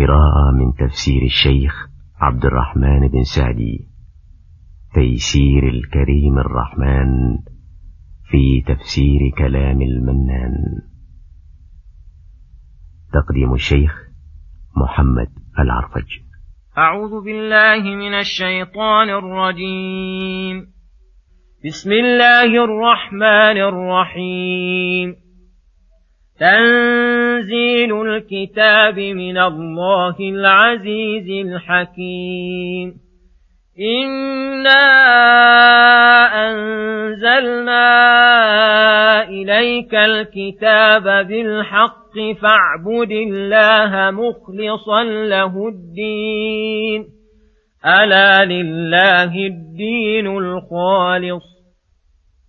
قراءة من تفسير الشيخ عبد الرحمن بن سعدي. تيسير الكريم الرحمن في تفسير كلام المنان. تقديم الشيخ محمد العرفج. أعوذ بالله من الشيطان الرجيم. بسم الله الرحمن الرحيم. تنزيل الكتاب من الله العزيز الحكيم. إنا أنزلنا إليك الكتاب بالحق فاعبد الله مخلصا له الدين. ألا لله الدين الخالص.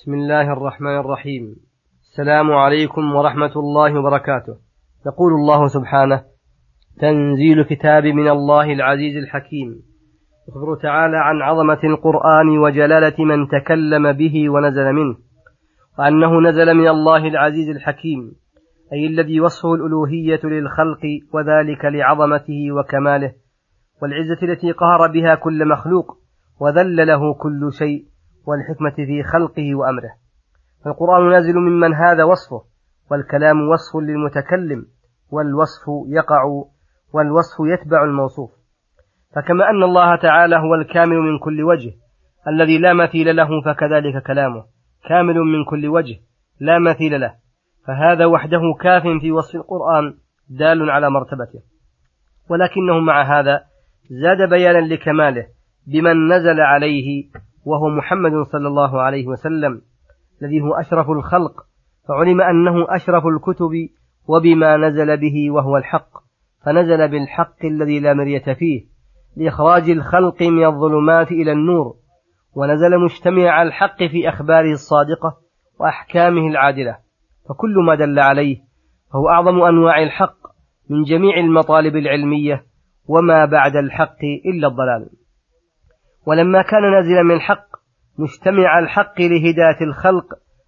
بسم الله الرحمن الرحيم. السلام عليكم ورحمة الله وبركاته. يقول الله سبحانه تنزيل كتاب من الله العزيز الحكيم. يخبر تعالى عن عظمة القرآن وجلالة من تكلم به ونزل منه وأنه نزل من الله العزيز الحكيم أي الذي وصفه الألوهية للخلق وذلك لعظمته وكماله والعزة التي قهر بها كل مخلوق وذل له كل شيء والحكمة في خلقه وأمره. فالقرآن نازل ممن هذا وصفه والكلام وصف للمتكلم والوصف يقع والوصف يتبع الموصوف. فكما أن الله تعالى هو الكامل من كل وجه الذي لا مثيل له فكذلك كلامه. كامل من كل وجه لا مثيل له. فهذا وحده كاف في وصف القرآن دال على مرتبته. ولكنه مع هذا زاد بيانا لكماله بمن نزل عليه وهو محمد صلى الله عليه وسلم الذي هو أشرف الخلق فعلم أنه أشرف الكتب وبما نزل به وهو الحق فنزل بالحق الذي لا مرية فيه لإخراج الخلق من الظلمات إلى النور ونزل مجتمع الحق في أخباره الصادقة وأحكامه العادلة فكل ما دل عليه فهو أعظم أنواع الحق من جميع المطالب العلمية وما بعد الحق إلا الضلال. ولما كان نازلا من الحق مجتمع الحق لهداية الخلق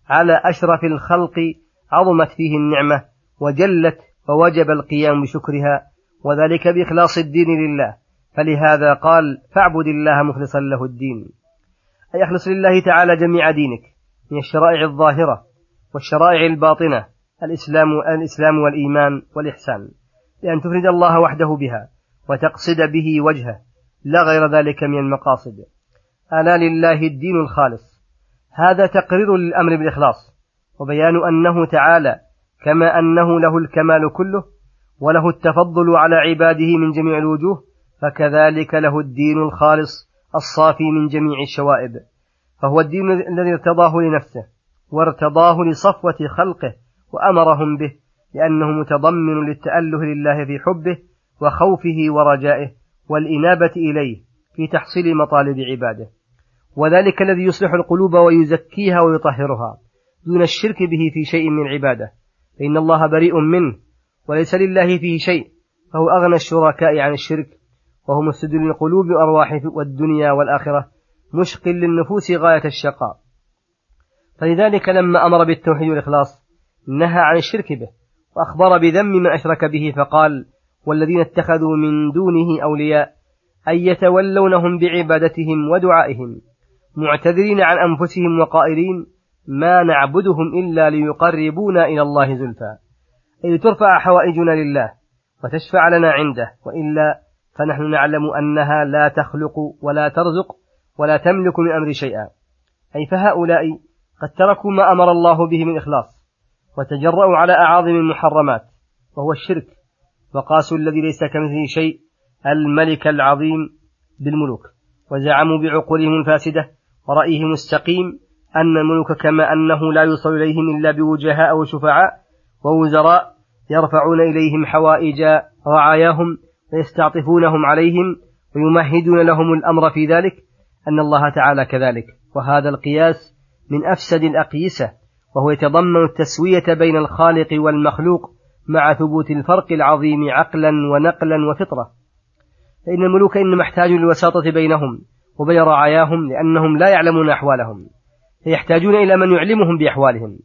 على أشرف الخلق عظمت فيه النعمة وجلت فوجب القيام بشكرها وذلك بإخلاص الدين لله. فلهذا قال فاعبد الله مخلصا له الدين أي أخلص لله تعالى جميع دينك من الشرائع الظاهرة والشرائع الباطنة الإسلام الإسلام والإيمان والإحسان لأن تفرد الله وحده بها وتقصد به وجهه. لا غير ذلك من المقاصد. ألا لله الدين الخالص. هذا تقرير للأمر بالإخلاص وبيان أنه تعالى كما أنه له الكمال كله وله التفضل على عباده من جميع الوجوه فكذلك له الدين الخالص الصافي من جميع الشوائب. فهو الدين الذي ارتضاه لنفسه وارتضاه لصفوة خلقه وأمرهم به لأنه متضمن للتأله لله في حبه وخوفه ورجائه والإنابة إليه في تحصيل مطالب عباده. وذلك الذي يصلح القلوب ويزكيها ويطهرها دون الشرك به في شيء من عباده. فإن الله بريء منه وليس لله فيه شيء فهو أغنى الشركاء عن الشرك وهو مفسد للقلوب والأرواح والدنيا والآخرة مشقل للنفوس غاية الشقاء. فلذلك لما أمر بالتوحيد والإخلاص نهى عن الشرك به وأخبر بذم من أشرك به فقال والذين اتخذوا من دونه أولياء أن يتولونهم بعبادتهم ودعائهم معتذرين عن أنفسهم وقائلين ما نعبدهم إلا ليقربونا إلى الله زلفى. أي ترفع حوائجنا لله وتشفع لنا عنده وإلا فنحن نعلم أنها لا تخلق ولا ترزق ولا تملك من أمر شيئا. أي فهؤلاء قد تركوا ما أمر الله به من إخلاص وتجرأوا على أعاظم المحرمات وهو الشرك. وقاسوا الذي ليس كمثله شيء الملك العظيم بالملوك. وزعموا بعقولهم الفاسدة ورأيهم السقيم أن الملوك كما أنه لا يوصل إليهم إلا بوجهاء أو شفعاء ووزراء يرفعون إليهم حوائج رعاياهم ويستعطفونهم عليهم ويمهدون لهم الأمر في ذلك أن الله تعالى كذلك. وهذا القياس من أفسد الأقيسة وهو يتضمن التسوية بين الخالق والمخلوق مع ثبوت الفرق العظيم عقلا ونقلا وفطرة. فإن الملوك إنما احتاجوا للوساطة بينهم وبين رعاياهم لأنهم لا يعلمون أحوالهم فيحتاجون إلى من يعلمهم بأحوالهم.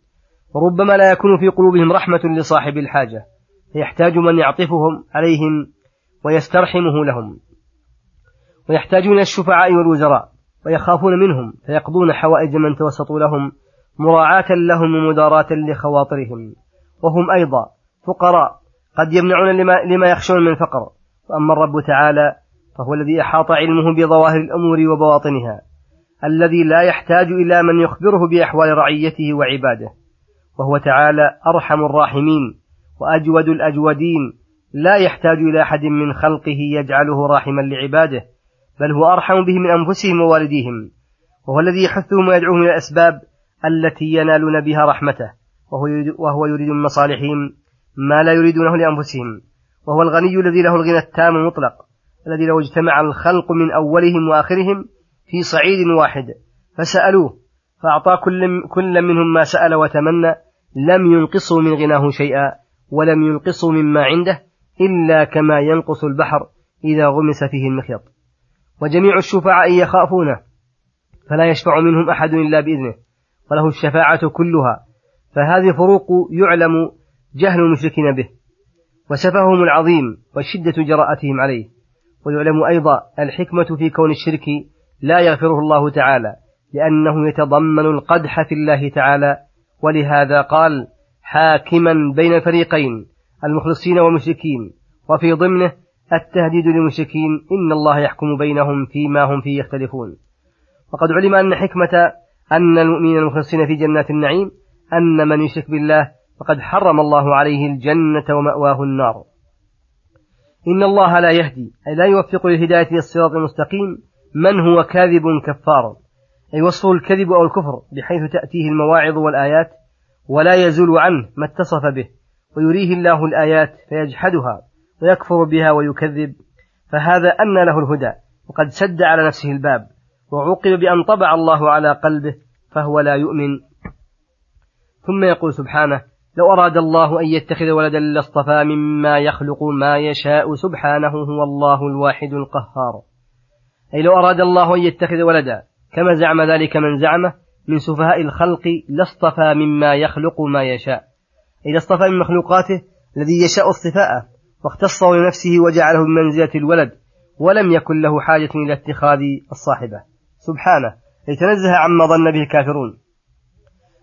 وربما لا يكون في قلوبهم رحمة لصاحب الحاجة فيحتاج من يعطفهم عليهم ويسترحمه لهم. ويحتاجون الشفعاء والوزراء ويخافون منهم فيقضون حوائج من توسطوا لهم مراعاة لهم ومداراة لخواطرهم. وهم أيضا فقراء قد يمنعون لما, لما يخشون من الفقر. وأما الرب تعالى فهو الذي أحاط علمه بظواهر الأمور وبواطنها الذي لا يحتاج إلى من يخبره بأحوال رعيته وعباده وهو تعالى أرحم الراحمين وأجود الأجودين لا يحتاج إلى أحد من خلقه يجعله راحما لعباده بل هو أرحم بهم من أنفسهم ووالديهم وهو الذي يحثهم ويدعوهم إلى الأسباب التي ينالون بها رحمته وهو يريد من مصالحهم ما لا يريدونه لأنفسهم وهو الغني الذي له الغنى التام المطلق الذي لو اجتمع الخلق من أولهم وآخرهم في صعيد واحد فسألوه فأعطى كل, كل منهم ما سأل وتمنى لم ينقصوا من غناه شيئا ولم ينقصوا مما عنده إلا كما ينقص البحر إذا غمس فيه المخيط. وجميع الشفعاء يخافونه فلا يشفع منهم أحد إلا بإذنه وله الشفاعة كلها فهذه فروق يعلم جهل المشركين به وسفههم العظيم وشدة جراءتهم عليه. ويعلم أيضا الحكمة في كون الشرك لا يغفره الله تعالى لأنه يتضمن القدح في الله تعالى. ولهذا قال حاكما بين الفريقين المخلصين والمشركين. وفي ضمنه التهديد للمشركين إن الله يحكم بينهم فيما هم فيه يختلفون. وقد علم أن حكمة أن المؤمنين المخلصين في جنات النعيم أن من يشرك بالله فقد حرم الله عليه الجنة ومأواه النار. إن الله لا يهدي أي لا يوفق للهداية للصراط المستقيم من هو كاذب كفار. أي وصفه الكذب أو الكفر بحيث تأتيه المواعظ والآيات ولا يزول عنه ما اتصف به. ويريه الله الآيات فيجحدها ويكفر بها ويكذب. فهذا أن له الهدى وقد سد على نفسه الباب وعوقب بأن طبع الله على قلبه فهو لا يؤمن. ثم يقول سبحانه لو أراد الله أن يتخذ ولدا لاصطفى مما يخلق ما يشاء سبحانه هو الله الواحد القهار. أي لو أراد الله أن يتخذ ولدا كما زعم ذلك من زعمه من سفهاء الخلق لاصطفى مما يخلق ما يشاء. إذا اصطفى من مخلوقاته الذي يشاء اصطفاءه واختصه لنفسه وجعله بمنزلة الولد ولم يكن له حاجة إلى اتخاذ الصاحبة. سبحانه يتنزه عما ظن به الكافرون.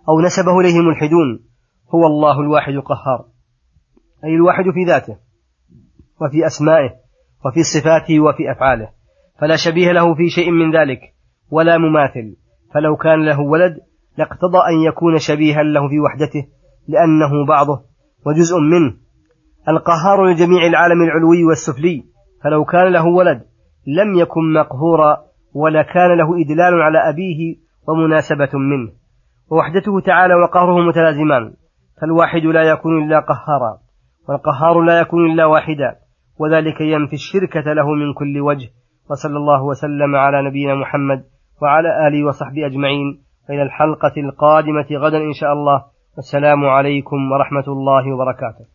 أو نسبه إليه الملحدون هو الله الواحد القهار. أي الواحد في ذاته وفي أسمائه وفي صفاته وفي أفعاله. فلا شبيه له في شيء من ذلك ولا مماثل. فلو كان له ولد لاقتضى أن يكون شبيها له في وحدته لأنه بعضه وجزء منه. القهار لجميع العالم العلوي والسفلي. فلو كان له ولد لم يكن مقهورا ولا كان له إدلال على أبيه ومناسبة منه. ووحدته تعالى وقهره متلازمان. فالواحد لا يكون إلا قهارا والقهار لا يكون إلا واحدا وذلك ينفي الشركة له من كل وجه وصلى الله وسلم على نبينا محمد وعلى آله وصحبه أجمعين إلى الحلقة القادمة غدا إن شاء الله والسلام عليكم ورحمة الله وبركاته.